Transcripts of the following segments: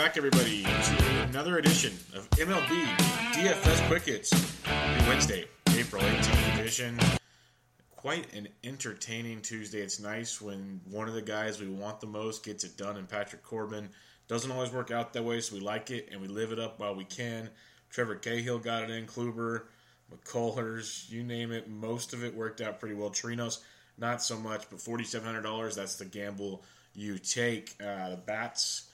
Back, everybody, to another edition of MLB DFS Quick Hits. Wednesday, April 18th edition. Quite an entertaining Tuesday. It's nice when one of the guys we want the most gets it done, and Patrick Corbin doesn't always work out that way, so we like it and we live it up while we can. Trevor Cahill got it in, Kluber, McCullers, you name it. Most of it worked out pretty well. Chirinos, not so much, but $4,700, that's the gamble you take. Uh, the bats,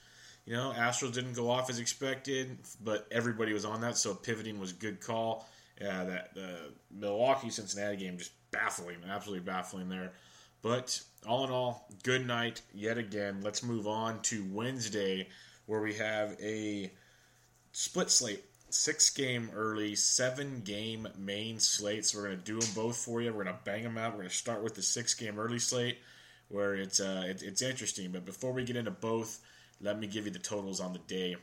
you know, Astros didn't go off as expected, but everybody was on that, so pivoting was a good call. Uh, that the Milwaukee Cincinnati game just baffling, absolutely baffling there. But all in all, good night yet again. Let's move on to Wednesday, where we have a split slate, six game early, seven game main slate. So we're gonna do them both for you. We're gonna bang them out. We're gonna start with the six game early slate, where it's uh, it, it's interesting. But before we get into both, let me give you the totals on the day.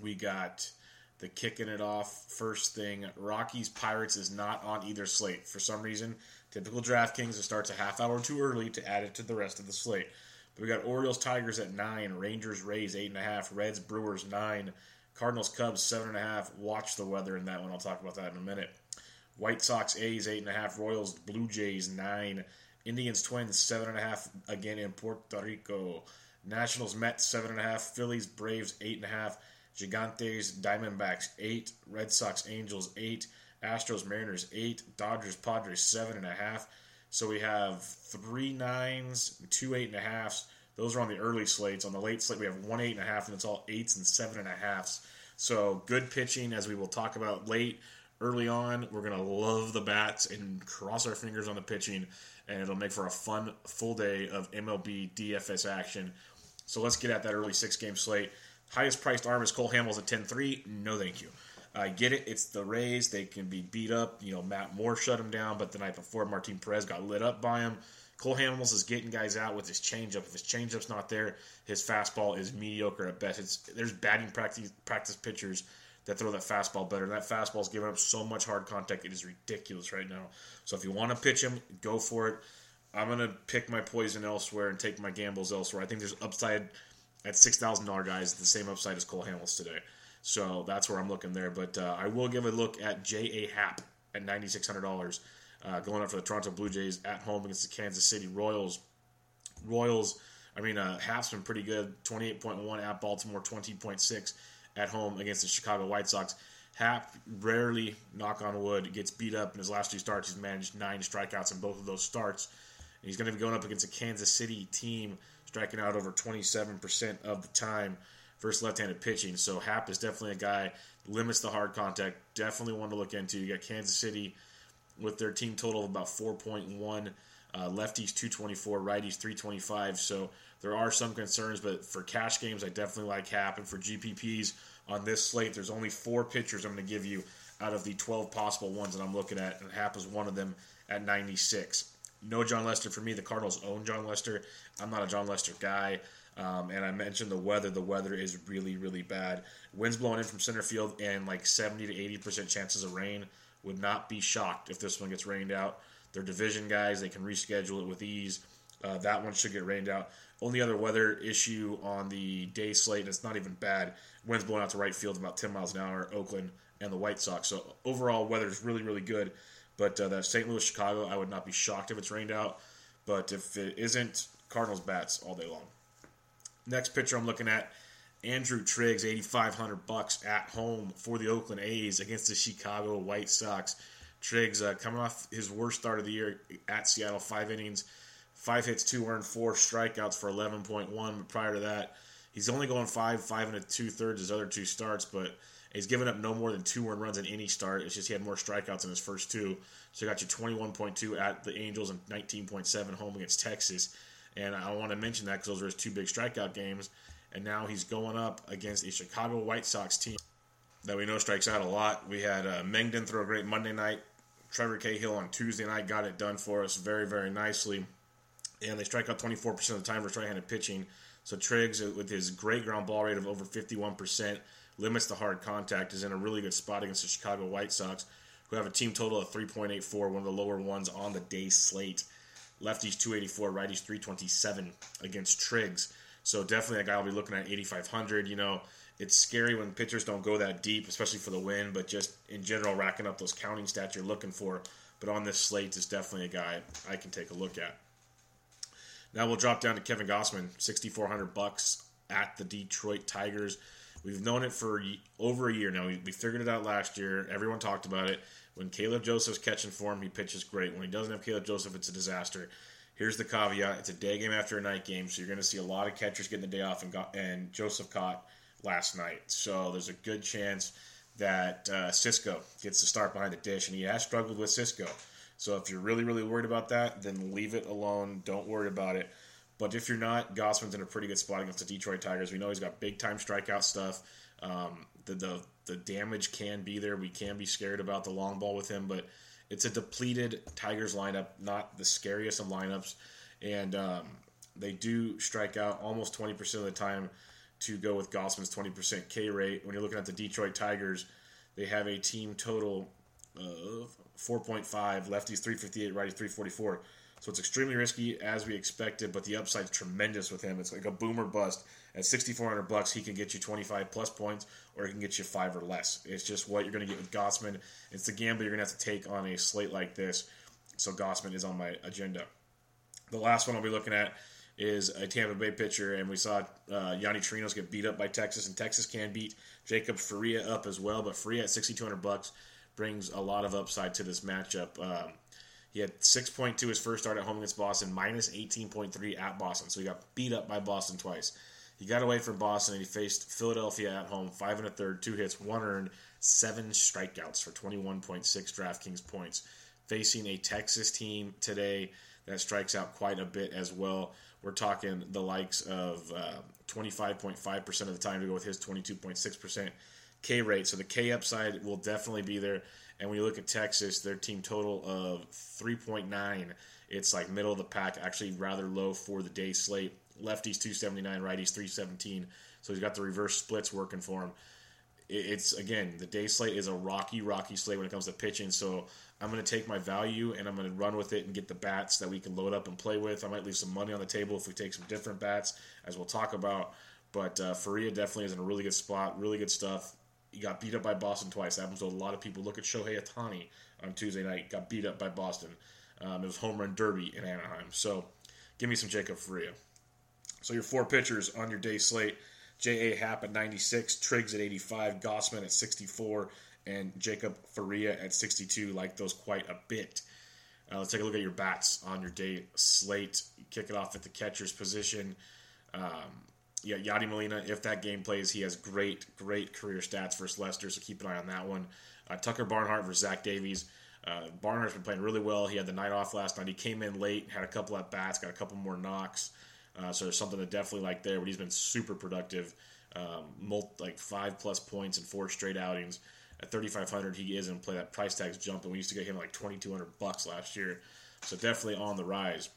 We got the kicking it off first thing. Rockies Pirates is not on either slate for some reason. Typical DraftKings, it starts a half hour too early to add it to the rest of the slate. But we got Orioles Tigers at nine, Rangers Rays eight and a half, Reds Brewers nine, Cardinals Cubs seven and a half. Watch the weather in that one. I'll talk about that in a minute. White Sox A's eight and a half, Royals Blue Jays nine, Indians Twins seven and a half again in Puerto Rico. Nationals Mets seven and a half, Phillies Braves eight and a half, Gigantes Diamondbacks eight, Red Sox Angels eight, Astros Mariners eight, Dodgers Padres seven and a half. So we have three nines, two eight and a halves. Those are on the early slates. On the late slate, we have one eight and a half, and it's all eights and seven and a halves. So good pitching, as we will talk about late. Early on, we're gonna love the bats and cross our fingers on the pitching, and it'll make for a fun full day of MLB DFS action. So let's get at that early six game slate. Highest priced arm is Cole Hamels at 10 3. No, thank you. I get it. It's the Rays. They can be beat up. You know, Matt Moore shut him down, but the night before, Martin Perez got lit up by him. Cole Hamels is getting guys out with his changeup. If his changeup's not there, his fastball is mediocre at best. It's, there's batting practice practice pitchers that throw that fastball better. And That fastball's giving up so much hard contact. It is ridiculous right now. So if you want to pitch him, go for it. I'm gonna pick my poison elsewhere and take my gambles elsewhere. I think there's upside at six thousand dollar guys, the same upside as Cole Hamels today. So that's where I'm looking there. But uh, I will give a look at J.A. Happ at ninety six hundred dollars, uh, going up for the Toronto Blue Jays at home against the Kansas City Royals. Royals, I mean, uh, Happ's been pretty good. Twenty eight point one at Baltimore, twenty point six at home against the Chicago White Sox. Happ rarely, knock on wood, gets beat up in his last two starts. He's managed nine strikeouts in both of those starts. He's going to be going up against a Kansas City team striking out over 27% of the time versus left-handed pitching. So Happ is definitely a guy limits the hard contact. Definitely one to look into. You got Kansas City with their team total of about 4.1. Uh, lefties 224, righties 325. So there are some concerns, but for cash games, I definitely like Happ. And for GPPs on this slate, there's only four pitchers I'm going to give you out of the 12 possible ones that I'm looking at, and Happ is one of them at 96. No Jon Lester for me. The Cardinals own Jon Lester. I'm not a Jon Lester guy. Um, and I mentioned the weather. The weather is really, really bad. Winds blowing in from center field and like 70 to 80% chances of rain. Would not be shocked if this one gets rained out. They're division guys. They can reschedule it with ease. Uh, that one should get rained out. Only other weather issue on the day slate, and it's not even bad. Winds blowing out to right field about 10 miles an hour, Oakland and the White Sox. So overall, weather is really, really good. But uh, that St. Louis, Chicago, I would not be shocked if it's rained out. But if it isn't, Cardinals bats all day long. Next pitcher I'm looking at, Andrew Triggs, 8,500 bucks at home for the Oakland A's against the Chicago White Sox. Triggs uh, coming off his worst start of the year at Seattle, five innings, five hits, two earned, four strikeouts for 11.1. But prior to that, he's only going five, five and a two thirds his other two starts, but he's given up no more than two earned runs in any start. It's just he had more strikeouts in his first two. So he got you 21.2 at the Angels and 19.7 home against Texas. And I want to mention that because those are his two big strikeout games. And now he's going up against a Chicago White Sox team that we know strikes out a lot. We had uh, Mengden throw a great Monday night. Trevor Cahill on Tuesday night got it done for us very, very nicely. And they strike out 24% of the time for right handed pitching. So Triggs, uh, with his great ground ball rate of over 51%, limits the hard contact, is in a really good spot against the Chicago White Sox, who have a team total of 3.84, one of the lower ones on the day slate. Lefties 284, righties 327 against Triggs. So definitely that guy I'll be looking at 8,500. You know, it's scary when pitchers don't go that deep, especially for the win, but just in general, racking up those counting stats you're looking for. But on this slate, is definitely a guy I can take a look at. Now we'll drop down to Kevin Gausman, 6,400 bucks at the Detroit Tigers. We've known it for over a year now. We, we figured it out last year. Everyone talked about it. When Caleb Joseph's catching form, he pitches great. When he doesn't have Caleb Joseph, it's a disaster. Here's the caveat: it's a day game after a night game, so you're going to see a lot of catchers getting the day off, and, got, and Joseph caught last night. So there's a good chance that uh, Sisco gets the start behind the dish, and he has struggled with Sisco. So if you're really, really worried about that, then leave it alone. Don't worry about it. But if you're not, Gausman's in a pretty good spot against the Detroit Tigers. We know he's got big time strikeout stuff. Um, the, the the damage can be there. We can be scared about the long ball with him, but it's a depleted Tigers lineup, not the scariest of lineups, and um, they do strike out almost 20% of the time to go with Gausman's 20% K rate. When you're looking at the Detroit Tigers, they have a team total of 4.5, lefties 358, righties 344. So it's extremely risky as we expected, but the upside's tremendous with him. It's like a boomer bust. At 6400 bucks, he can get you 25 plus points, or he can get you five or less. It's just what you're going to get with Gausman. It's the gamble you're going to have to take on a slate like this. So Gausman is on my agenda. The last one I'll be looking at is a Tampa Bay pitcher, and we saw uh, Yonny Chirinos get beat up by Texas, and Texas can beat Jacob Faria up as well. But Faria at 6200 bucks brings a lot of upside to this matchup. Um, he had 6.2 his first start at home against Boston, minus 18.3 at Boston. So he got beat up by Boston twice. He got away from Boston and he faced Philadelphia at home, five and a third, two hits, one earned, seven strikeouts for 21.6 DraftKings points. Facing a Texas team today that strikes out quite a bit as well. We're talking the likes of uh, 25.5% of the time to go with his 22.6% K rate. So the K upside will definitely be there. And when you look at Texas, their team total of 3.9, it's like middle of the pack, actually rather low for the day slate. Lefties 279, righties 317. So he's got the reverse splits working for him. It's again the day slate is a rocky, rocky slate when it comes to pitching. So I'm going to take my value and I'm going to run with it and get the bats that we can load up and play with. I might leave some money on the table if we take some different bats, as we'll talk about. But uh, Faria definitely is in a really good spot, really good stuff. He got beat up by Boston twice. Happens to a lot of people. Look at Shohei Ohtani on Tuesday night. Got beat up by Boston. Um, it was home run derby in Anaheim. So give me some Jacob Faria. So your four pitchers on your day slate: J.A. Happ at 96, Triggs at 85, Gausman at 64, and Jacob Faria at 62. Like those quite a bit. Uh, let's take a look at your bats on your day slate. kick it off at the catcher's position. Um, yeah, Yadi Molina, if that game plays, he has great, great career stats versus Lester, so keep an eye on that one. Uh, Tucker Barnhart versus Zach Davies. Uh, Barnhart's been playing really well. He had the night off last night. He came in late, had a couple at bats, got a couple more knocks. Uh, so there's something to definitely like there, but he's been super productive. Um, multi, like five plus points in four straight outings. At 3,500, he is in play. That price tag's jumping. We used to get him like 2,200 bucks last year, so definitely on the rise.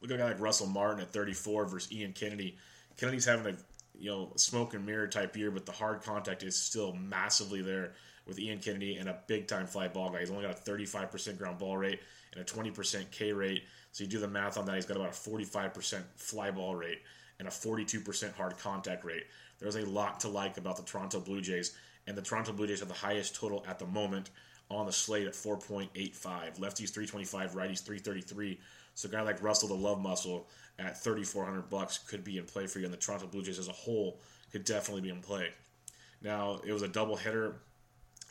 Look at a guy like Russell Martin at 34 versus Ian Kennedy. Kennedy's having a you know smoke and mirror type year, but the hard contact is still massively there with Ian Kennedy and a big time fly ball guy. He's only got a 35% ground ball rate and a 20% K rate. So you do the math on that, he's got about a 45% fly ball rate and a 42% hard contact rate. There's a lot to like about the Toronto Blue Jays, and the Toronto Blue Jays have the highest total at the moment on the slate at 4.85. Lefties 325, righties 333. So a guy like Russell the Love Muscle at 3,400 bucks could be in play for you, and the Toronto Blue Jays as a whole could definitely be in play. Now it was a double hitter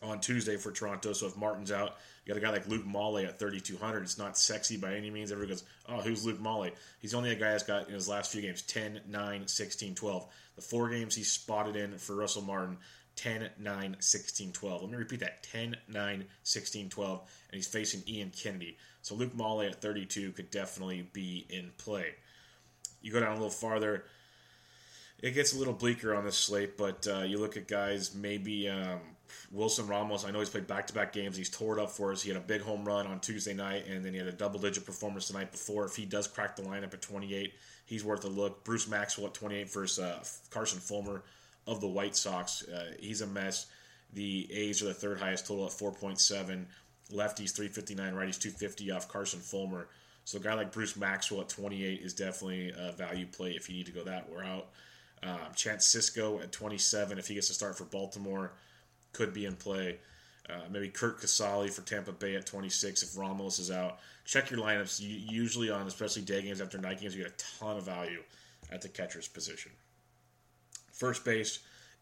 on Tuesday for Toronto. So if Martin's out, you got a guy like Luke Maile at 3,200. It's not sexy by any means. Everyone goes, oh, who's Luke Maile? He's only a guy that's got in his last few games 10, 9, 16, 12. The four games he spotted in for Russell Martin 10, 9, 16, 12. Let me repeat that 10, 9, 16, 12. And he's facing Ian Kennedy. So Luke Maile at 32 could definitely be in play. You go down a little farther, it gets a little bleaker on this slate, but uh, you look at guys maybe. Um, Wilson Ramos, I know he's played back to back games. He's tore it up for us. He had a big home run on Tuesday night, and then he had a double digit performance the night before. If he does crack the lineup at 28, he's worth a look. Bruce Maxwell at 28 versus uh, Carson Fulmer of the White Sox. Uh, he's a mess. The A's are the third highest total at 4.7. Lefties 359, righties 250 off Carson Fulmer. So a guy like Bruce Maxwell at 28 is definitely a value play if you need to go that route. Um, Chance Sisco at 27, if he gets to start for Baltimore could be in play. Uh, maybe Curt Casali for Tampa Bay at 26 if Ramos is out. Check your lineups. Usually on especially day games after night games, you get a ton of value at the catcher's position. First base,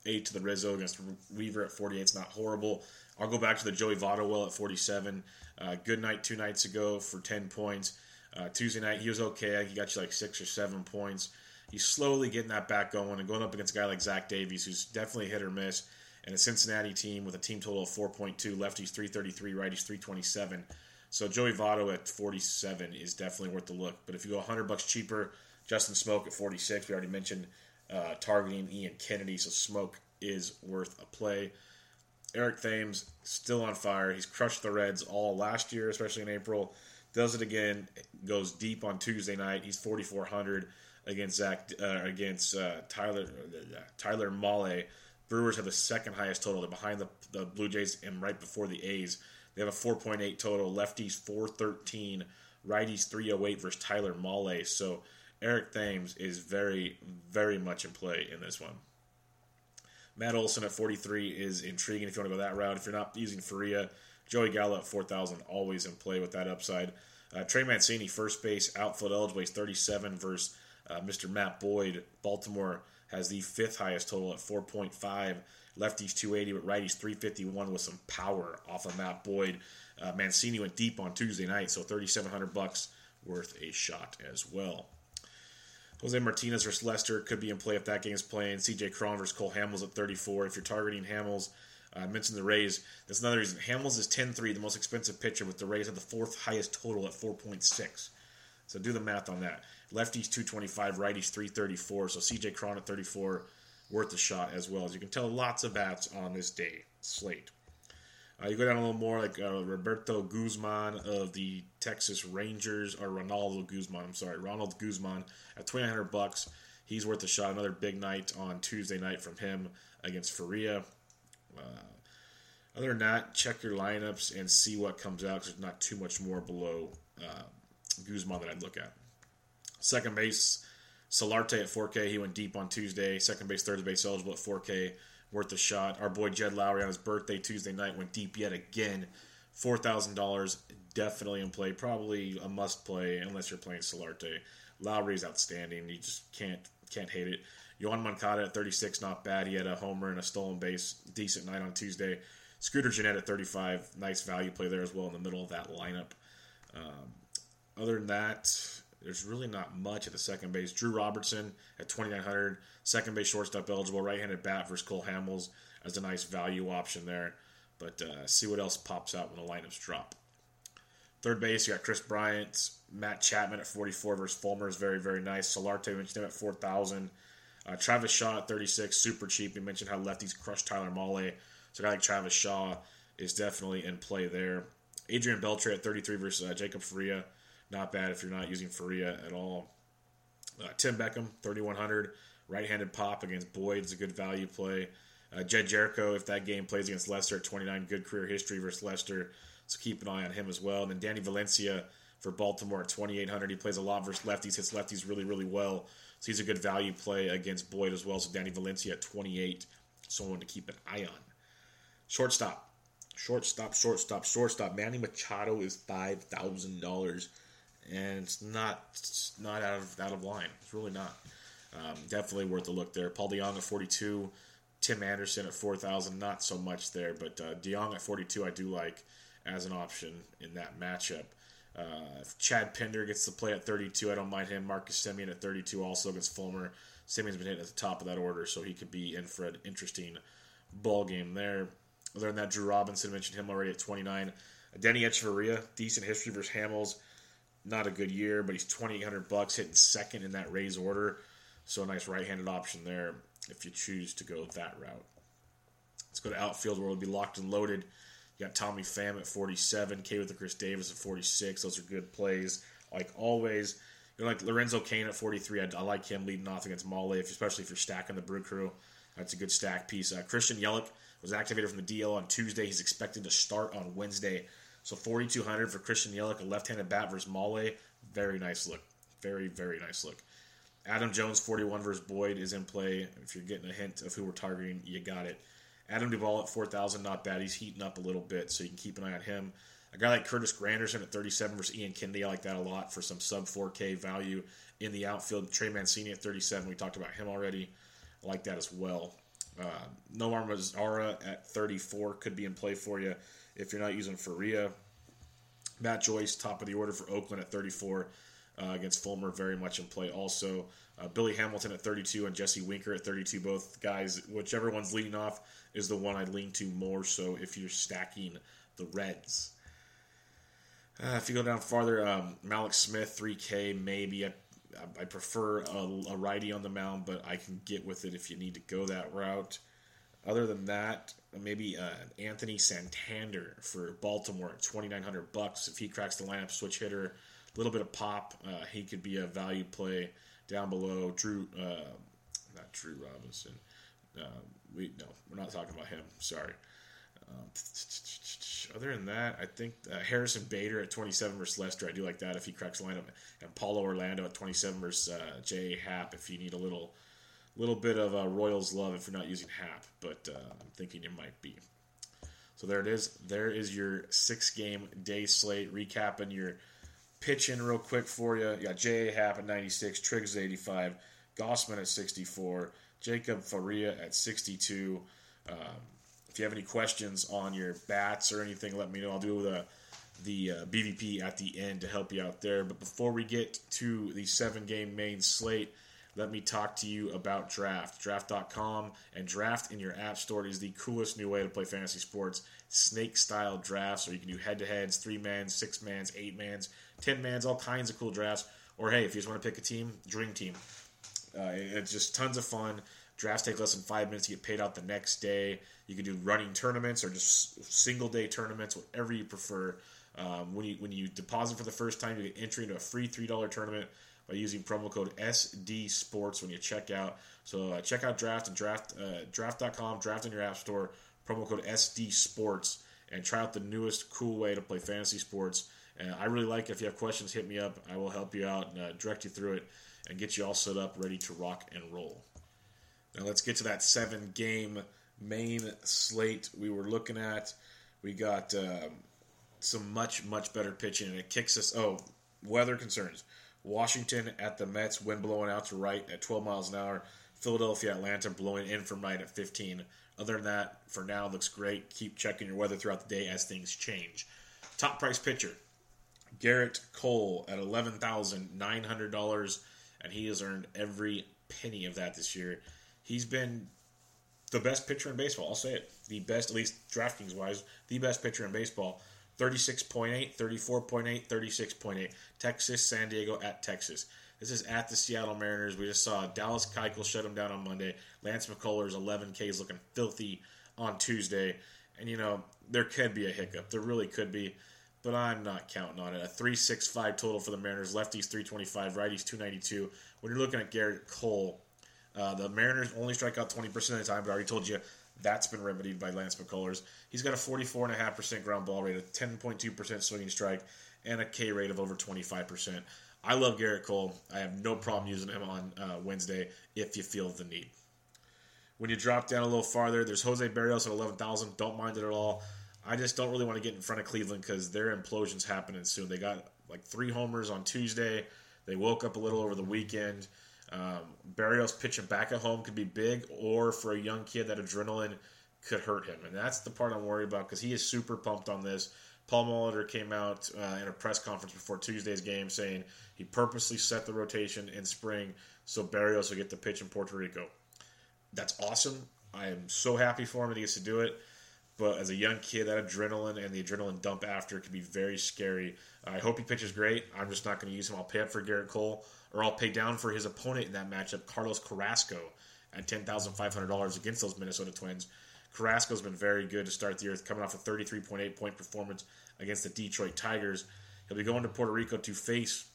eight to the Rizzo against Weaver at 48. It's not horrible. I'll go back to the Joey Votto well at 47. Uh, good night two nights ago for 10 points. Uh, Tuesday night he was okay. He got you like six or seven points. He's slowly getting that back going and going up against a guy like Zach Davies, who's definitely hit or miss and a Cincinnati team with a team total of 4.2, lefties 333, righties 327. So Joey Votto at 47 is definitely worth the look. But if you go 100 bucks cheaper, Justin Smoak at 46. We already mentioned uh, targeting Ian Kennedy, so Smoak is worth a play. Eric Thames still on fire. He's crushed the Reds all last year, especially in April. Does it again. Goes deep on Tuesday night. He's 4,400 against Zach uh, against uh, Tyler uh, Tyler Mahle Brewers have the second highest total. They're behind the, the Blue Jays and right before the A's. They have a 4.8 total. Lefties 413, righties 308 versus Tyler Mahle. So Eric Thames is very, very much in play in this one. Matt Olson at 43 is intriguing if you want to go that route. If you're not using Faria, Joey Gallo at 4,000, always in play with that upside. Uh, Trey Mancini, first base, outfield eligible, he's 37 versus uh, Mr. Matt Boyd. Baltimore has the fifth highest total at 4.5. Lefties 280, but righties 351 with some power off of Matt Boyd. Uh, Mancini went deep on Tuesday night, so 3,700 bucks worth a shot as well. Jose Martinez versus Lester could be in play if that game is playing. CJ Cron versus Cole Hamels at 34. If you're targeting Hamels, I mentioned the Rays. That's another reason. Hamels is 10-3, the most expensive pitcher, with the Rays at the fourth highest total at 4.6. So do the math on that. Lefties 225, righties 334. So CJ Cron at 34, worth a shot as well. As you can tell, lots of bats on this day slate. Uh, you go down a little more, like uh, Roberto Guzman of the Texas Rangers, or Ronaldo Guzman. I'm sorry, Ronald Guzman at 2,900 bucks. He's worth a shot. Another big night on Tuesday night from him against Faria. Uh, other than that, check your lineups and see what comes out because there's not too much more below uh, Guzman that I'd look at. Second base, Solarte at 4K. He went deep on Tuesday. Second base, third base eligible at 4K. Worth a shot. Our boy Jed Lowrie on his birthday Tuesday night went deep yet again. $4,000. Definitely in play. Probably a must play unless you're playing Solarte. Lowrie's outstanding. You just can't can't hate it. Yoan Moncada at 36, not bad. He had a homer and a stolen base. Decent night on Tuesday. Scooter Gennett at 35, nice value play there as well in the middle of that lineup. Um, other than that, there's really not much at the second base. Drew Robertson at 2,900, second base shortstop eligible, right-handed bat versus Cole Hamels as a nice value option there. But uh, see what else pops out when the lineups drop. Third base, you got Kris Bryant, Matt Chapman at 44 versus Fulmer is very, very nice. Solarte mentioned him at 4,000. Uh, Travis Shaw at 36, super cheap. You mentioned how lefties crushed Tyler Mahle. So a guy like Travis Shaw is definitely in play there. Adrian Beltre at 33 versus uh, Jacob Faria not bad if you're not using Faria at all. Uh, Tim Beckham, 3,100 Right-handed pop against Boyd is a good value play. Uh, Jedd Gyorko, if that game plays against Lester at 29, good career history versus Lester, so keep an eye on him as well. And then Danny Valencia for Baltimore at 2,800. He plays a lot versus lefties, hits lefties really, really well. So he's a good value play against Boyd as well. So Danny Valencia at 28, someone to keep an eye on. Shortstop, shortstop, shortstop, shortstop. Manny Machado is five thousand dollars, and it's not it's not out of out of line. It's really not. Um, definitely worth a look there. Paul DeJong at 42, Tim Anderson at 4,000, not so much there, but uh, DeJong at 42 I do like as an option in that matchup. Uh, if Chad Pinder gets to play at 32, I don't mind him. Marcus Semien at 32 also against Fulmer. Semien's been hitting at the top of that order, so he could be in for an interesting ball game there. Other than that, Drew Robinson mentioned him already at 29. Denny Hechavarria, decent history versus Hamels. Not a good year, but he's 2,800 bucks, hitting second in that Rays order. So a nice right-handed option there if you choose to go that route. Let's go to outfield where we'll be locked and loaded. You got Tommy Pham at 47, K with the Chris Davis at 46. Those are good plays, like always. You know, like Lorenzo Cain at 43. I, I like him leading off against Mahle, especially if you're stacking the Brew Crew. That's a good stack piece. Uh, Christian Yelich was activated from the DL on Tuesday. He's expected to start on Wednesday. So 4,200 for Christian Yelich, a left-handed bat versus Mahle. Very nice look. Very, very nice look. Adam Jones, 41 versus Boyd, is in play. If you're getting a hint of who we're targeting, you got it. Adam Duvall at 4,000, not bad. He's heating up a little bit, so you can keep an eye on him. A guy like Curtis Granderson at 37 versus Ian Kennedy, I like that a lot for some sub 4K value in the outfield. Trey Mancini at 37, we talked about him already. I like that as well. Uh, Nomar Mazara at 34 could be in play for you if you're not using Faria. Matt Joyce, top of the order for Oakland at 34 uh, against Fulmer, very much in play also. Uh, Billy Hamilton at 32 and Jesse Winker at 32. Both guys, whichever one's leading off, is the one I lean to more so if you're stacking the Reds. Uh, if you go down farther, um, Mallex Smith, 3K, maybe. I, I prefer a, a, righty on the mound, but I can get with it if you need to go that route. Other than that, maybe uh, Anthony Santander for Baltimore at 2900 bucks. If he cracks the lineup switch hitter, a little bit of pop, uh, he could be a value play down below. Drew, uh, not Drew Robinson. We no, we're not talking about him. Sorry. Um, other than that, I think uh, Harrison Bader at 27 versus Lester, I do like that if he cracks the lineup, and Paulo Orlando at 27 versus uh, J Happ if you need a little, little bit of uh, Royals love if you're not using Happ, but uh, I'm thinking you might be. So there it is. There is your six game day slate recapping your pitch in real quick for you. You got J Happ at 96, Triggs at 85, Gausman at 64, Jacob Faria at 62. Um, if you have any questions on your bats or anything, let me know. I'll do the the uh, BVP at the end to help you out there. But before we get to the seven game main slate, let me talk to you about Draft. Draft.com and Draft in your app store is the coolest new way to play fantasy sports. Snake style drafts, or you can do head to heads, three mans, six mans, eight mans, ten mans, all kinds of cool drafts. Or hey, if you just want to pick a team, Dream Team. Uh, it's just tons of fun. Drafts take less than five minutes to get paid out the next day. You can do running tournaments or just single day tournaments, whatever you prefer. Um, when you when you deposit for the first time, you get entry into a free three dollar tournament by using promo code SD Sports when you check out. So uh, check out Draft and Draft uh, Draft.com, Draft in your app store, promo code SD Sports, and try out the newest cool way to play fantasy sports. Uh, I really like it. If you have questions, hit me up. I will help you out and uh, direct you through it and get you all set up, ready to rock and roll. Now let's get to that seven game main slate we were looking at. We got uh, some much, much better pitching, and it kicks us. Oh, weather concerns. Washington at the Mets, wind blowing out to right at 12 miles an hour. Philadelphia, Atlanta blowing in from right at 15. Other than that, for now, looks great. Keep checking your weather throughout the day as things change. Top price pitcher, Gerrit Cole at $11,900, and he has earned every penny of that this year. He's been the best pitcher in baseball. I'll say it. The best, at least DraftKings wise, the best pitcher in baseball. 36.8, 34.8, 36.8. Texas, San Diego at Texas. This is at the Seattle Mariners. We just saw Dallas Keuchel shut him down on Monday. Lance McCullers 11K is looking filthy on Tuesday. And, you know, there could be a hiccup. There really could be. But I'm not counting on it. A 365 total for the Mariners. Lefties 325, righties 292. When you're looking at Gerrit Cole, Uh, the Mariners only strike out 20% of the time, but I already told you that's been remedied by Lance McCullers. He's got a 44.5% ground ball rate, a 10.2% swinging strike, and a K rate of over 25%. I love Gerrit Cole. I have no problem using him on uh, Wednesday if you feel the need. When you drop down a little farther, there's Jose Berrios at 11,000. Don't mind it at all. I just don't really want to get in front of Cleveland because their implosion's happening soon. They got like three homers on Tuesday. They woke up a little over the weekend. Um, Berrios pitching back at home could be big, or for a young kid, that adrenaline could hurt him. And that's the part I'm worried about because he is super pumped on this. Paul Molitor came out uh, in a press conference before Tuesday's game saying he purposely set the rotation in spring so Berrios will get the pitch in Puerto Rico. That's awesome. I am so happy for him that he gets to do it. But as a young kid, that adrenaline and the adrenaline dump after can be very scary. I hope he pitches great. I'm just not going to use him. I'll pay up for Gerrit Cole, or I'll pay down for his opponent in that matchup, Carlos Carrasco, at $10,500 against those Minnesota Twins. Carrasco's been very good to start the year, coming off a 33.8 point performance against the Detroit Tigers. He'll be going to Puerto Rico to face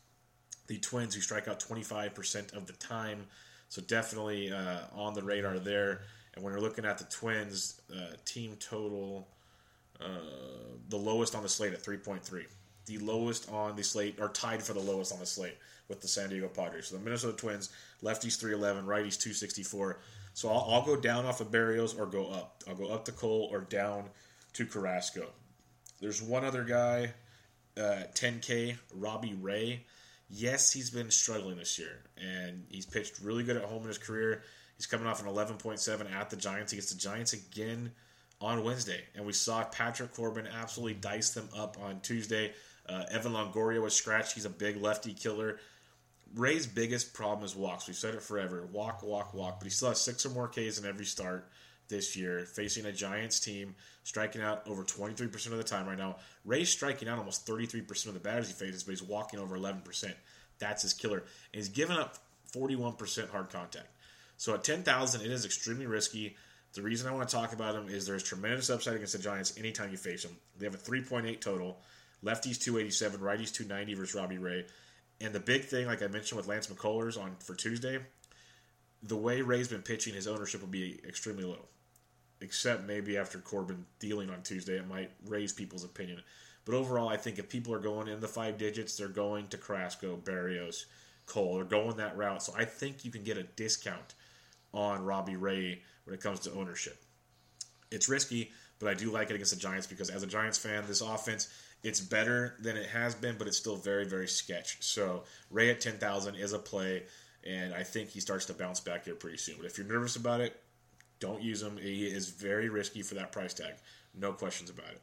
the Twins, who strike out 25% of the time. So definitely uh, on the radar there. And when you're looking at the Twins, uh, team total, uh, the lowest on the slate at 3.3. The lowest on the slate, or tied for the lowest on the slate with the San Diego Padres. So the Minnesota Twins, lefties 311, righties 264. So I'll, I'll go down off of Berrios or go up. I'll go up to Cole or down to Carrasco. There's one other guy, uh, 10K, Robbie Ray. Yes, he's been struggling this year, and he's pitched really good at home in his career. He's coming off an 11.7 at the Giants. He gets the Giants again on Wednesday, and we saw Patrick Corbin absolutely dice them up on Tuesday. Uh, Evan Longoria was scratched. He's a big lefty killer. Ray's biggest problem is walks. We've said it forever. Walk, walk, walk. But he still has six or more Ks in every start this year, facing a Giants team, striking out over 23% of the time right now. Ray's striking out almost 33% of the batters he faces, but he's walking over 11%. That's his killer. And he's given up 41% hard contact. So at 10,000, it is extremely risky. The reason I want to talk about them is there's tremendous upside against the Giants anytime you face them. They have a 3.8 total. Lefties 287, righties 290 versus Robbie Ray. And the big thing, like I mentioned with Lance McCullers on for Tuesday, the way Ray's been pitching, his ownership will be extremely low. Except maybe after Corbin dealing on Tuesday, it might raise people's opinion. But overall, I think if people are going in the five digits, they're going to Carrasco, Berrios, Cole. They're going that route. So I think you can get a discount on Robbie Ray when it comes to ownership. It's risky, but I do like it against the Giants because as a Giants fan, this offense it's better than it has been, but it's still very, very sketch. So Ray at ten thousand is a play, and I think he starts to bounce back here pretty soon. But if you're nervous about it, don't use him. He is very risky for that price tag. No questions about it.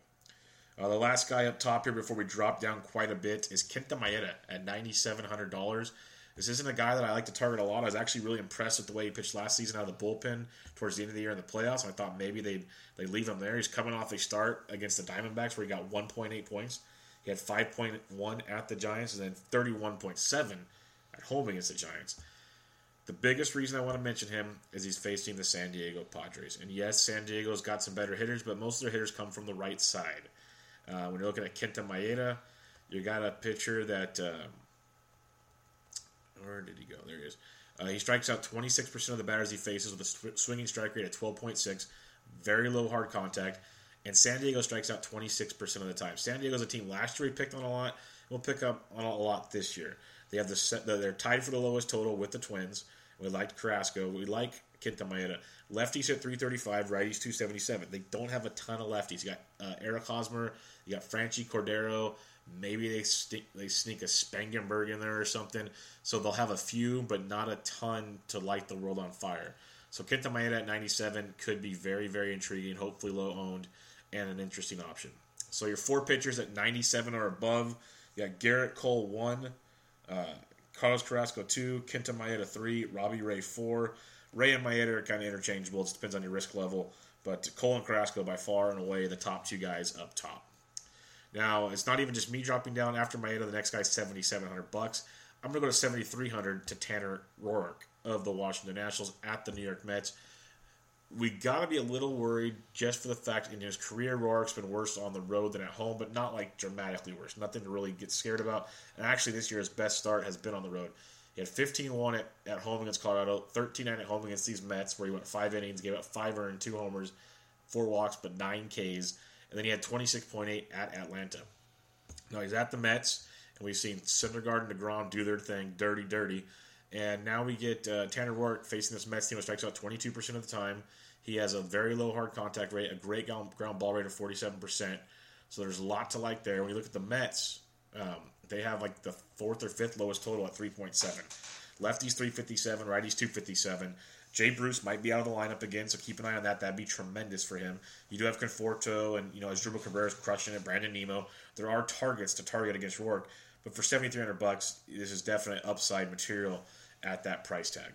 Uh, the last guy up top here before we drop down quite a bit is Kenta Maeda at $9,700. This isn't a guy that I like to target a lot. I was actually really impressed with the way he pitched last season out of the bullpen towards the end of the year in the playoffs. I thought maybe they'd, they'd leave him there. He's coming off a start against the Diamondbacks where he got 1.8 points. He had 5.1 at the Giants and then 31.7 at home against the Giants. The biggest reason I want to mention him is he's facing the San Diego Padres. And yes, San Diego's got some better hitters, but most of their hitters come from the right side. Uh, when you're looking at Kenta Maeda, you got a pitcher that. Uh, where did he go? There he is. Uh, he strikes out 26% of the batters he faces with a swinging strike rate at 12.6, very low hard contact, and San Diego strikes out 26% of the time. San Diego's a team last year we picked on a lot. We'll pick up on a lot this year. They have the set, they're tied for the lowest total with the Twins. We liked Carrasco. We like Kenta Maeda. Lefties at 335, righties 277. They don't have a ton of lefties. You got uh, Eric Hosmer, you got Franchy Cordero, Maybe they they sneak a Spangenberg in there or something. So they'll have a few, but not a ton to light the world on fire. So Kenta Maeda at 97 could be very, very intriguing, hopefully low owned, and an interesting option. So your four pitchers at 97 or above, you got Gerrit Cole 1, uh, Carlos Carrasco 2, Kenta Maeda 3, Robbie Ray 4. Ray and Maeda are kind of interchangeable. It depends on your risk level. But Cole and Carrasco by far and away the top two guys up top. Now it's not even just me dropping down after Maeda. The next guy's seventy seven hundred bucks. I'm gonna go to seventy three hundred to Tanner Roark of the Washington Nationals at the New York Mets. We gotta be a little worried just for the fact in his career Roark's been worse on the road than at home, but not like dramatically worse. Nothing to really get scared about. And actually, this year his best start has been on the road. He had 15-1 at, at home against Colorado, 13-9 at home against these Mets, where he went five innings, gave up five earned, two homers, four walks, but nine Ks, and then he had 26.8 at Atlanta. Now he's at the Mets, and we've seen Syndergaard and Degrom do their thing, dirty, dirty. And now we get uh, Tanner Roark facing this Mets team that strikes out 22% of the time. He has a very low hard contact rate, a great ground, ground ball rate of 47%. So there's a lot to like there. When you look at the Mets, um, they have like the fourth or fifth lowest total at 3.7. Lefties 357, righties 257. Jay Bruce might be out of the lineup again, so keep an eye on that. That'd be tremendous for him. You do have Conforto and you know as Asdrubal Cabrera's crushing it. Brandon Nimmo. There are targets to target against Roark, but for seventy three hundred bucks, this is definitely upside material at that price tag.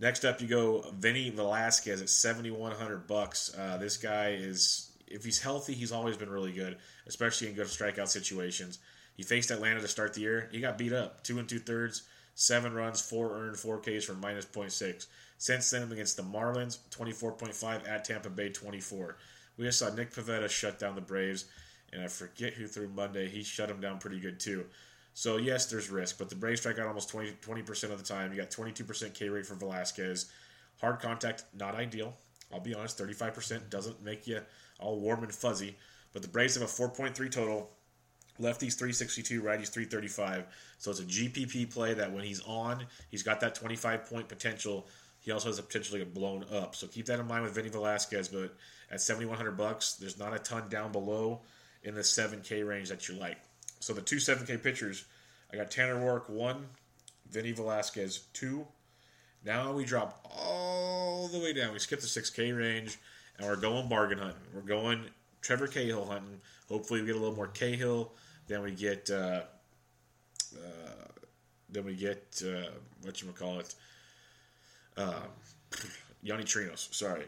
Next up, you go Vinny Velasquez at seventy one hundred bucks. Uh, this guy is, if he's healthy, he's always been really good, especially in good strikeout situations. He faced Atlanta to start the year. He got beat up, two and two thirds, seven runs, four earned, four Ks for minus 0.6. Since then, against the Marlins, 24.5 at Tampa Bay, 24. We just saw Nick Pivetta shut down the Braves, and I forget who threw Monday. He shut them down pretty good too. So yes, there's risk, but the Braves strike out almost 20 percent of the time. You got 22% K rate for Velasquez. Hard contact, not ideal. I'll be honest, 35% doesn't make you all warm and fuzzy. But the Braves have a 4.3 total. Lefties 362, righties 335. So it's a GPP play that when he's on, he's got that 25 point potential. He also has the potential to get blown up. So keep that in mind with Vinny Velasquez. But at 7,100 bucks, there's not a ton down below in the 7K range that you like. So the two 7K pitchers, I got Tanner Roark one, Vinny Velasquez two. Now we drop all the way down. We skip the 6K range, and we're going bargain hunting. We're going Trevor Cahill hunting. Hopefully, we get a little more Cahill. Then we get, uh, uh, then we get uh, what you call it, um, Yonny Chirinos. Sorry,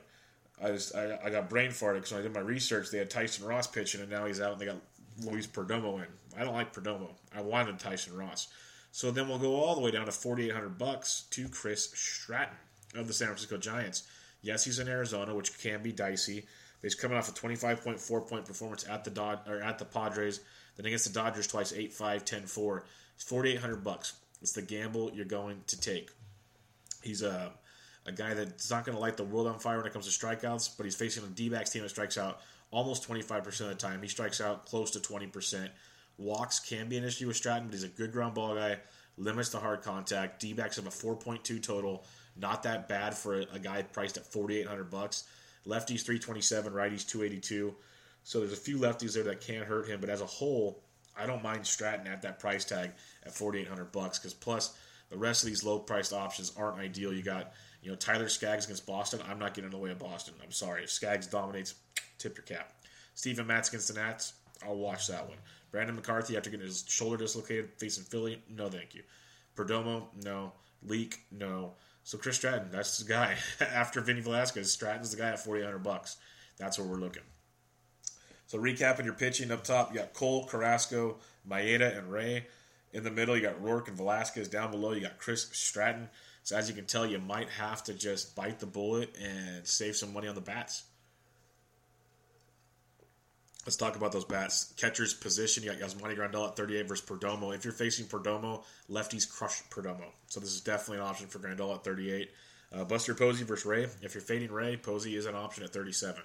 I just I, I got brain farted because I did my research, they had Tyson Ross pitching, and now he's out, and they got Luis Perdomo in. I don't like Perdomo. I wanted Tyson Ross. So then we'll go all the way down to forty eight hundred bucks to Chris Stratton of the San Francisco Giants. Yes, he's in Arizona, which can be dicey. But he's coming off a twenty five point four point performance at the Dod- or at the Padres. Then against the Dodgers twice, 8-5, 10-4. It's 4800 bucks. It's the gamble you're going to take. He's a, a guy that's not going to light the world on fire when it comes to strikeouts, but he's facing a D-backs team that strikes out almost 25% of the time. He strikes out close to 20%. Walks can be an issue with Stratton, but he's a good ground ball guy. Limits the hard contact. D-backs have a 4.2 total. Not that bad for a, a guy priced at 4800 bucks. Lefties 327, righties 282. So there's a few lefties there that can hurt him, but as a whole, I don't mind Stratton at that price tag at 4,800 bucks because plus the rest of these low priced options aren't ideal. You got you know Tyler Skaggs against Boston. I'm not getting in the way of Boston. I'm sorry. If Skaggs dominates, tip your cap. Steven Matz against the Nats. I'll watch that one. Brandon McCarthy after getting his shoulder dislocated facing Philly. No, thank you. Perdomo, no. Leake, no. So Chris Stratton, that's the guy. after Vinny Velasquez, Stratton's the guy at 4,800 bucks. That's where we're looking. So recapping your pitching up top, you got Cole, Carrasco, Maeda, and Ray. In the middle, you got Roark and Velasquez. Down below, you got Chris Stratton. So as you can tell, you might have to just bite the bullet and save some money on the bats. Let's talk about those bats. Catcher's position, you got Yasmani Grandal at 38 versus Perdomo. If you're facing Perdomo, lefties crush Perdomo. So this is definitely an option for Grandal at 38. Uh, Buster Posey versus Ray. If you're fading Ray, Posey is an option at 37.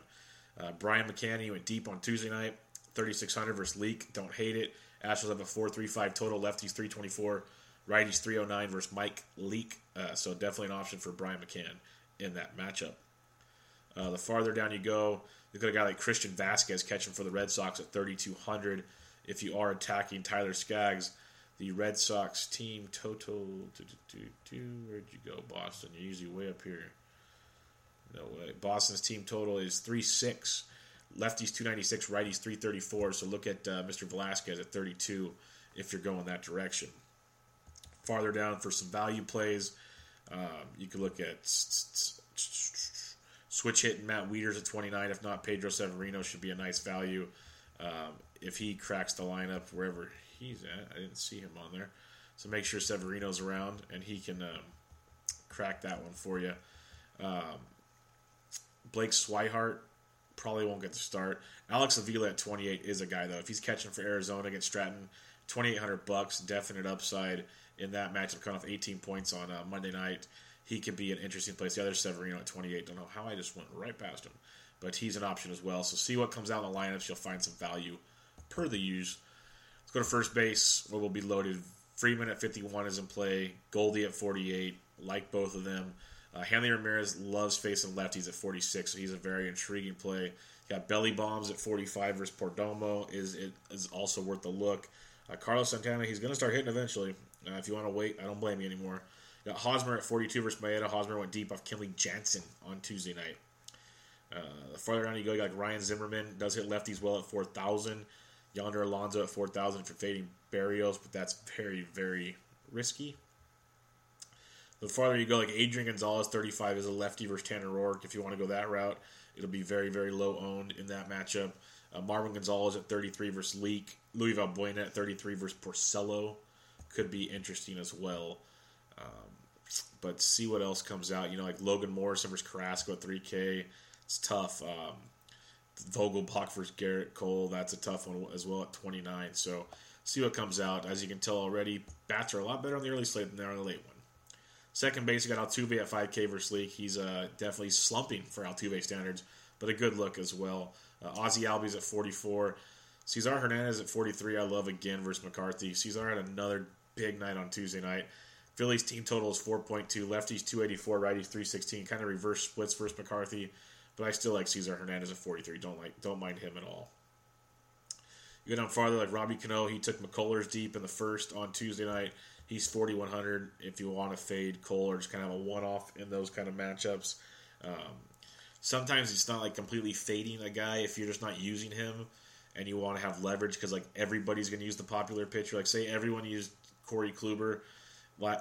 Uh, Brian McCann, he went deep on Tuesday night, 3,600 versus Leake. Don't hate it. Astros have a 4.35 total. Lefties 324. Righties 309 versus Mike Leake. Uh, so definitely an option for Brian McCann in that matchup. Uh, the farther down you go, you got a guy like Christian Vazquez catching for the Red Sox at 3,200. If you are attacking Tyler Skaggs, the Red Sox team total. Where'd you go, Boston? You're usually way up here. Boston's team total is 3 6. Lefties 296, righties 334. So look at uh, Mr. Velasquez at 32 if you're going that direction. Farther down for some value plays, um, you could look at switch hitting Matt Wieters at 29. If not, Pedro Severino should be a nice value um, if he cracks the lineup wherever he's at. I didn't see him on there. So make sure Severino's around and he can um, crack that one for you. Um, Blake Swihart probably won't get the start. Alex Avila at 28 is a guy, though. If he's catching for Arizona against Stratton, 2,800 bucks, definite upside in that matchup, coming off 18 points on uh, Monday night. He could be an interesting place. The other Severino at 28. Don't know how I just went right past him, but he's an option as well. So see what comes out in the lineups. You'll find some value per the use. Let's go to first base, where we'll be loaded. Freeman at 51 is in play. Goldie at 48. Like both of them. Uh, Hanley Ramirez loves facing lefties at 46, so he's a very intriguing play. Got belly bombs at 45 versus Perdomo is it is also worth a look. Uh, Carlos Santana, he's going to start hitting eventually. Uh, if you want to wait, I don't blame you anymore. got Hosmer at 42 versus Maeda. Hosmer went deep off Kenley Jansen on Tuesday night. Uh, the farther down you go, you got like Ryan Zimmerman does hit lefties well at 4,000. Yonder Alonso at 4,000 for fading Berrios, but that's very, very risky. The farther you go, like Adrian Gonzalez, 35 is a lefty versus Tanner Roark. If you want to go that route, it'll be very, very low owned in that matchup. Uh, Marwin Gonzalez at 33 versus Leake. Luis Valbuena at 33 versus Porcello could be interesting as well. Um, but see what else comes out. You know, like Logan Morrison versus Carrasco at 3K. It's tough. Um, Vogelbach versus Gerrit Cole. That's a tough one as well at 29. So see what comes out. As you can tell already, bats are a lot better on the early slate than they are on the late one. Second base, you got Altuve at 5K versus Leake. He's uh, definitely slumping for Altuve standards, but a good look as well. Uh, Ozzie Albies at 44. Cesar Hernandez at 43. I love again versus McCarthy. Cesar had another big night on Tuesday night. Phillies team total is 4.2. Lefties 284. Righties 316. Kind of reverse splits versus McCarthy, but I still like Cesar Hernandez at 43. Don't like don't mind him at all. You go down farther, like Robbie Cano, he took McCullers deep in the first on Tuesday night. He's 4,100 if you want to fade Cole or just kind of a one off in those kind of matchups. Um, sometimes it's not like completely fading a guy if you're just not using him and you want to have leverage because like everybody's going to use the popular pitcher. Like say everyone used Corey Kluber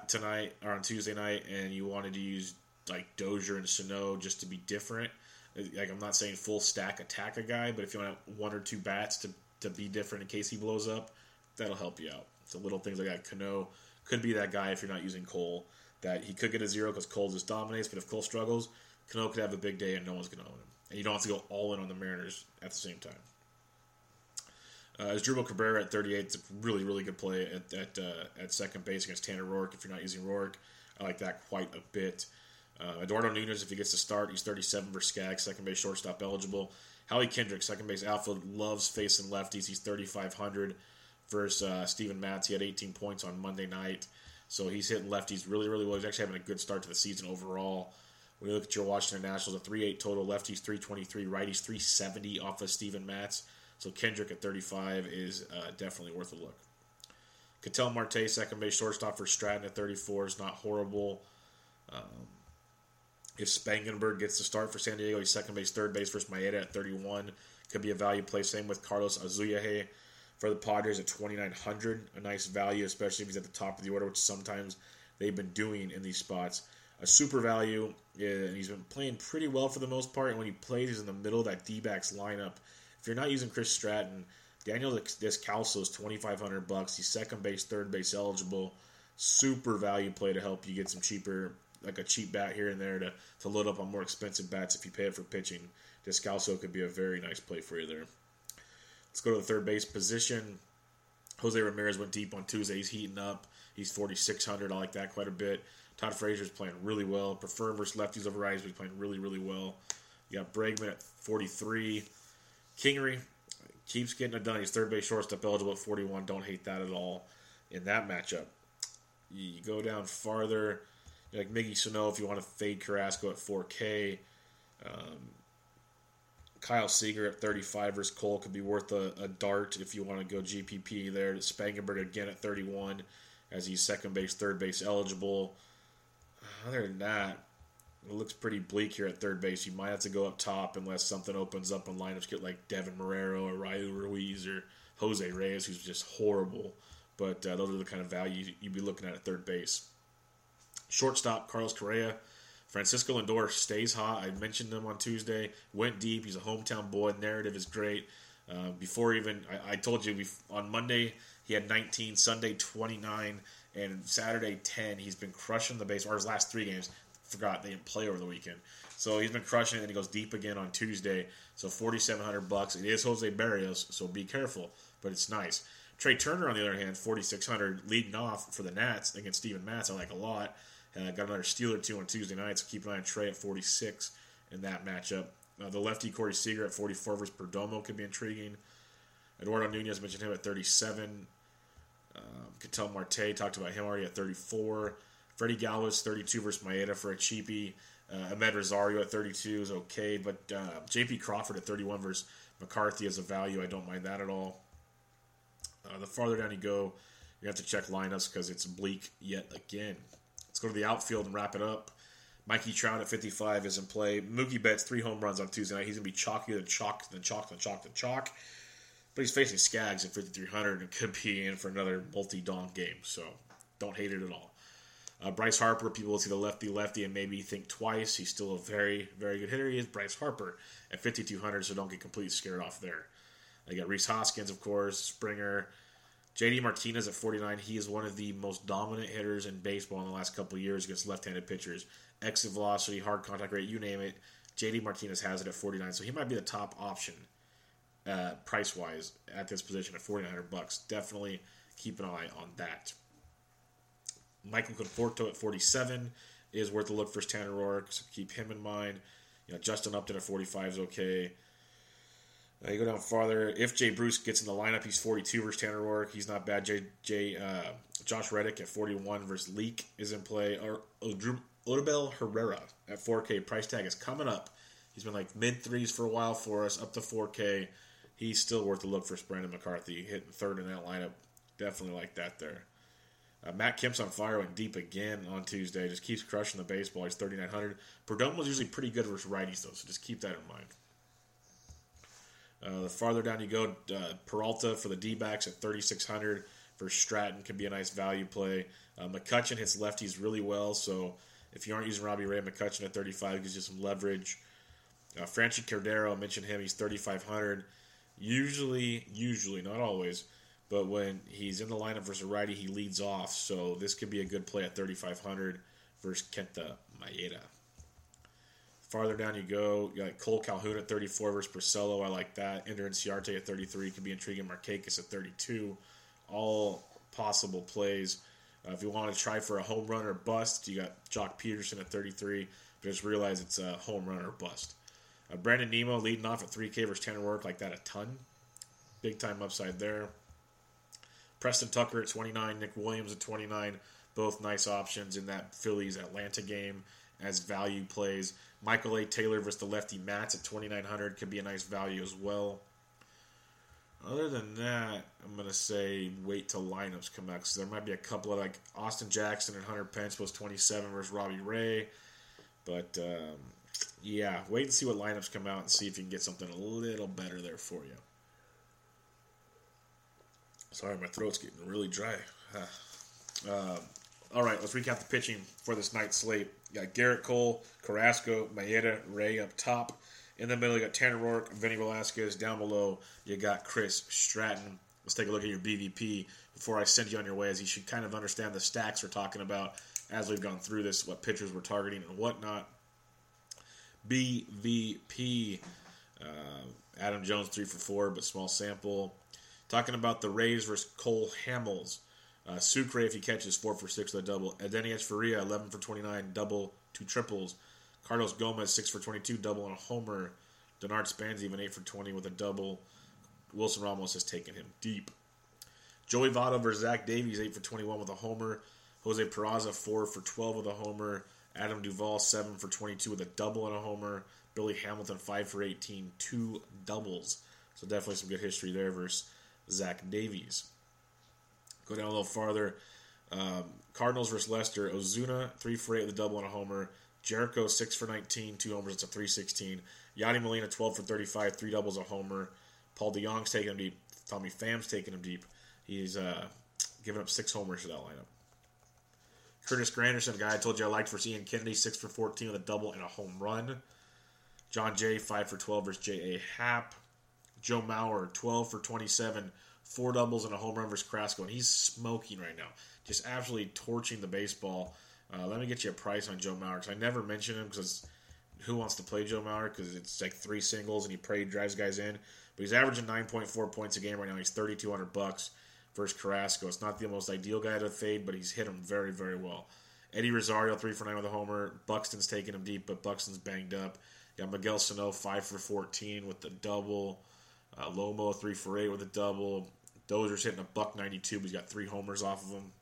tonight or on Tuesday night, and you wanted to use like Dozier and Sano just to be different. Like I'm not saying full stack attack a guy, but if you want one or two bats to to be different in case he blows up, that'll help you out. So little things like that. Cano could be that guy if you're not using Cole. That he could get a zero because Cole just dominates, but if Cole struggles, Cano could have a big day and no one's going to own him. And you don't have to go all in on the Mariners at the same time. Uh, Asdrubal Cabrera at 38 It's a really, really good play at at, uh, at second base against Tanner Roark. If you're not using Roark, I like that quite a bit. Uh, Eduardo Nunez, if he gets to start, he's 37 for Skaggs, second base shortstop eligible. Howie Kendrick, second base outfield, loves facing lefties. He's 3,500 versus uh, Steven Matz. He had 18 points on Monday night. So he's hitting lefties really, really well. He's actually having a good start to the season overall. When you look at your Washington Nationals, a 3 8 total, lefties 323, righties 370 off of Steven Matz. So Kendrick at 35 is uh, definitely worth a look. Ketel Marte, second base shortstop for Stratton at 34 is not horrible. Um, if Spangenberg gets the start for San Diego, he's second base, third base versus Maeda at 31. Could be a value play. Same with Carlos Asuaje for the Padres at 2,900. A nice value, especially if he's at the top of the order, which sometimes they've been doing in these spots. A super value, and he's been playing pretty well for the most part. And when he plays, he's in the middle of that D backs lineup. If you're not using Chris Stratton, Daniel Descalso is 2500 bucks. He's second base, third base eligible. Super value play to help you get some cheaper like a cheap bat here and there to, to load up on more expensive bats if you pay it for pitching. Descalso could be a very nice play for you there. Let's go to the third base position. Jose Ramirez went deep on Tuesday. He's heating up. He's 4,600. I like that quite a bit. Todd Frazier's playing really well. Prefer versus lefties over righties, but he's playing really, really well. You got Bregman at 43. Kingery keeps getting it done. He's third base shortstop eligible at 41. Don't hate that at all in that matchup. You go down farther like Miggy Sano if you want to fade Carrasco at 4K. Um, Kyle Seager at 35 versus Cole could be worth a, a, dart if you want to go GPP there. Spangenberg again at 31 as he's second base, third base eligible. Other than that, it looks pretty bleak here at third base. You might have to go up top unless something opens up on lineups get like Deven Marrero or Rio Ruiz or Jose Reyes, who's just horrible. But uh, those are the kind of value you'd be looking at at third base. Shortstop, Carlos Correa. Francisco Lindor stays hot. I mentioned him on Tuesday. Went deep. He's a hometown boy. Narrative is great. Uh, before even, I, I told you on Monday he had 19, Sunday 29, and Saturday 10. He's been crushing the base. Or his last three games, forgot they didn't play over the weekend. So he's been crushing it, and he goes deep again on Tuesday. So 4,700 bucks. It is Jose Berrios, so be careful, but it's nice. Trea Turner, on the other hand, 4,600 leading off for the Nats against Steven Matz. I like a lot. Uh, got another Steeler two on Tuesday night, so keep an eye on Trea at 46 in that matchup. Uh, the lefty Corey Seager at 44 versus Perdomo could be intriguing. Eduardo Nunez mentioned him at 37. Um, Ketel Marte talked about him already at 34. Freddie Galvis 32 versus Maeda for a cheapie. Uh, Amed Rosario at 32 is okay, but uh, J.P. Crawford at 31 versus McCarthy is a value. I don't mind that at all. Uh, the farther down you go, you have to check lineups because it's bleak yet again. Let's go to the outfield and wrap it up. Mikey Trout at 55 is in play. Mookie Betts three home runs on Tuesday night. He's going to be chalkier than chalk, than chalk, than chalk, than chalk. But he's facing Skaggs at 5,300 and could be in for another multi-donk game. So don't hate it at all. Uh, Bryce Harper, people will see the lefty lefty and maybe think twice. He's still a very, very good hitter. He is Bryce Harper at 5,200, so don't get completely scared off there. I got Rhys Hoskins, of course, Springer. JD Martinez at 49. He is one of the most dominant hitters in baseball in the last couple years against left handed pitchers. Exit velocity, hard contact rate, you name it. JD Martinez has it at 49, so he might be the top option uh, price wise at this position at 4900 bucks. Definitely keep an eye on that. Michael Conforto at 47 is worth a look for Tanner Roark, so keep him in mind. You know, Justin Upton at 45 is okay. You go down farther. If Jay Bruce gets in the lineup, he's 42 versus Tanner Roark. He's not bad. Jay, Jay uh, Josh Reddick at 41 versus Leake is in play. Or Odubel Herrera at 4K. Price tag is coming up. He's been like mid threes for a while for us, up to 4K. He's still worth a look for Brandon McCarthy, hitting third in that lineup. Definitely like that there. Uh, Matt Kemp's on fire, went deep again on Tuesday. Just keeps crushing the baseball. He's 3,900. Perdomo's usually pretty good versus righties, though, so just keep that in mind. Uh, the farther down you go, uh, Peralta for the D backs at 3,600 for Stratton could be a nice value play. Uh, McCutchen hits lefties really well, so if you aren't using Robbie Ray, McCutchen at 35 gives you some leverage. Uh, Franchy Cordero, I mentioned him, he's 3,500. Usually, usually, not always, but when he's in the lineup versus a righty, he leads off, so this could be a good play at 3,500 versus Kenta Maeda. Farther down you go, you got Cole Calhoun at 34 versus Porcello. I like that. Ender Inciarte at 33 could be intriguing. Markakis at 32. All possible plays. Uh, if you want to try for a home run or bust, you got Joc Pederson at 33. But just realize it's a home run or bust. Uh, Brandon Nimmo leading off at 3K versus Tanner Roark like that a ton. Big time upside there. Preston Tucker at 29. Nick Williams at 29. Both nice options in that Phillies Atlanta game as value plays. Michael A. Taylor versus the lefty Matz at 2,900 could be a nice value as well. Other than that, I'm going to say wait till lineups come out because there might be a couple of like Austin Jackson and Hunter Pence was 27 versus Robbie Ray. But um, yeah, wait and see what lineups come out and see if you can get something a little better there for you. Sorry, my throat's getting really dry. uh, all right, let's recap the pitching for this night's slate. You got Gerrit Cole, Carrasco, Maeda, Ray up top. In the middle, you got Tanner Roark, Vinny Velasquez. Down below, you got Chris Stratton. Let's take a look at your BVP before I send you on your way, as you should kind of understand the stacks we're talking about as we've gone through this, what pitchers we're targeting and whatnot. BVP, uh, Adam Jones three for four, but small sample. Talking about the Rays versus Cole Hamels. Uh, Sucre, if he catches, 4 for 6 with a double. Adeiny Hechavarria, 11 for 29, double, two triples. Carlos Gomez, 6 for 22, double and a homer. Denard Span's, even 8 for 20 with a double. Wilson Ramos has taken him deep. Joey Votto versus Zach Davies, 8 for 21 with a homer. Jose Peraza, 4 for 12 with a homer. Adam Duvall, 7 for 22 with a double and a homer. Billy Hamilton, 5 for 18, two doubles. So definitely some good history there versus Zach Davies. Go down a little farther. Um, Cardinals versus Lester. Ozuna, 3 for 8 with a double and a homer. Gyorko, 6 for 19, two homers. It's a 316. Yadi Molina, 12 for 35, three doubles, a homer. Paul DeJong's taking him deep. Tommy Pham's taking him deep. He's uh, given up six homers to that lineup. Curtis Granderson, guy I told you I liked for Ian Kennedy, 6 for 14 with a double and a home run. Jon Jay, 5 for 12 versus J.A. Happ. Joe Mauer, 12 for 27, four doubles and a home run versus Carrasco, and he's smoking right now, just absolutely torching the baseball. Uh, let me get you a price on Joe Mauer because I never mention him because who wants to play Joe Mauer because it's like three singles and he pray drives guys in. But he's averaging 9.4 points a game right now. He's 3,200 bucks versus Carrasco. It's not the most ideal guy to fade, but he's hit him very, very well. Eddie Rosario, 3 for 9 with a homer. Buxton's taking him deep, but Buxton's banged up. You got Miguel Sano, 5 for 14 with the double. Uh, Lomo, 3 for 8 with a double. Dozier's hitting a buck 92, but he's got three homers off of him.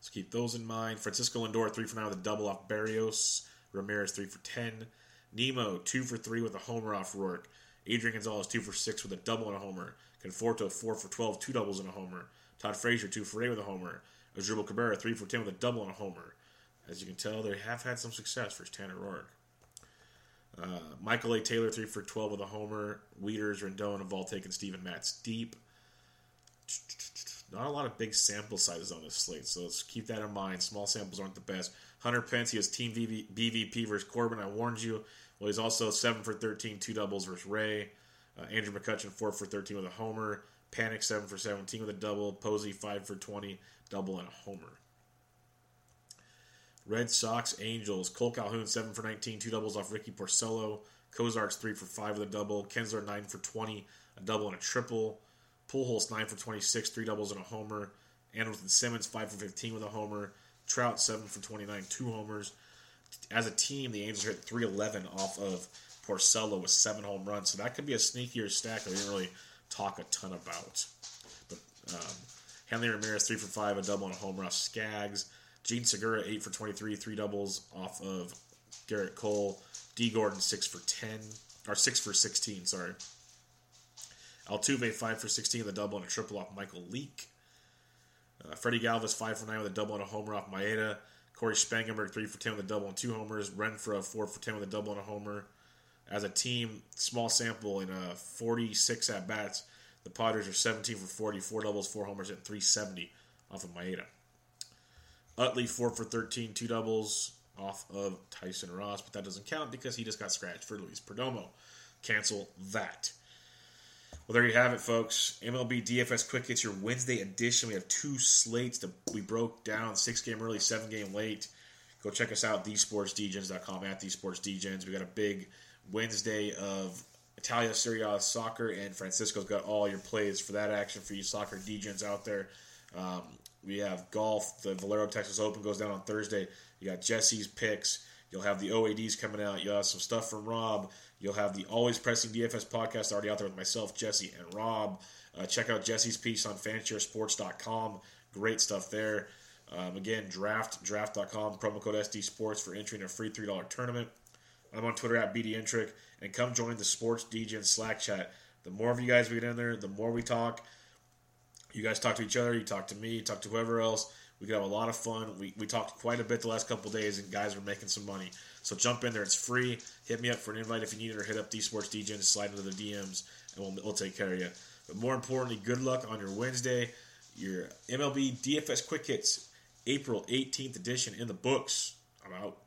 So keep those in mind. Francisco Lindor, 3 for 9 with a double off Berrios. Ramirez, 3 for 10. Nimmo, 2 for 3 with a homer off Roark. Adrian Gonzalez, 2 for 6 with a double and a homer. Conforto, 4 for 12, two doubles and a homer. Todd Frazier, 2 for 8 with a homer. Asdrubal Cabrera, 3 for 10 with a double and a homer. As you can tell, they have had some success for Tanner Roark. Uh, Michael A. Taylor, 3 for 12 with a homer. Wieters, Rendon, Vaultek and Steven Matz deep. Not a lot of big sample sizes on this slate, so let's keep that in mind. Small samples aren't the best. Hunter Pence, he has Team BVP versus Corbin. I warned you. Well, he's also 7 for 13, two doubles versus Ray. Uh, Andrew McCutchen, 4 for 13 with a homer. Panik, 7 for 17 with a double. Posey, 5 for 20, double and a homer. Red Sox, Angels. Cole Calhoun, 7 for 19, two doubles off Ricky Porcello. Cozart's 3 for 5 with a double. Kinsler, 9 for 20, a double and a triple. Pujols, 9 for 26, three doubles and a homer. Andrelton Simmons, 5 for 15 with a homer. Trout, 7 for 29, two homers. As a team, the Angels hit 311 off of Porcello with seven home runs. So that could be a sneakier stack that we didn't really talk a ton about. But um, Ramirez, 3 for 5, a double and a homer off Skaggs. Jean Segura, 8 for 23, three doubles off of Gerrit Cole. Dee Gordon, 6 for 10, or 6 for 16, sorry. Altuve, 5 for 16 with a double and a triple off Michael Leake. Uh, Freddie Galvis, 5 for 9 with a double and a homer off Maeda. Cory Spangenberg, 3 for 10 with a double and two homers. Renfroe, 4 for 10 with a double and a homer. As a team, small sample in uh, 46 at bats, the Padres are 17 for 40, 4 doubles, 4 homers, and 370 off of Maeda. Utley, 4 for 13, 2 doubles off of Tyson Ross, but that doesn't count because he just got scratched for Luis Perdomo. Cancel that. Well, there you have it, folks. MLB DFS Quick Hits your Wednesday edition. We have two slates that we broke down six game early, seven game late. Go check us out, thesportsdgens.com, at thesportsdgens. We got a big Wednesday of Italia Serie A soccer, and Francisco's got all your plays for that action for you soccer DJs out there. Um, we have golf. The Valero Texas Open goes down on Thursday. You got Jesse's picks. You'll have the OADs coming out. You'll have some stuff from Rob. You'll have the Always Pressing DFS podcast already out there with myself, Jesse, and Rob. Uh, check out Jesse's piece on fansharesports.com. Great stuff there. Um, again, draft, draft.com, promo code SD Sports for entering a free $3 tournament. I'm on Twitter at BDintric, and come join the Sports DJ Slack chat. The more of you guys we get in there, the more we talk. You guys talk to each other, you talk to me, talk to whoever else. We could have a lot of fun. We, we talked quite a bit the last couple days, and guys were making some money. So jump in there. It's free. Hit me up for an invite if you need it, or hit up D Sports DJ and slide into the DMs, and we'll, we'll take care of you. But more importantly, good luck on your Wednesday. Your MLB DFS Quick Hits April 18th edition in the books. I'm out.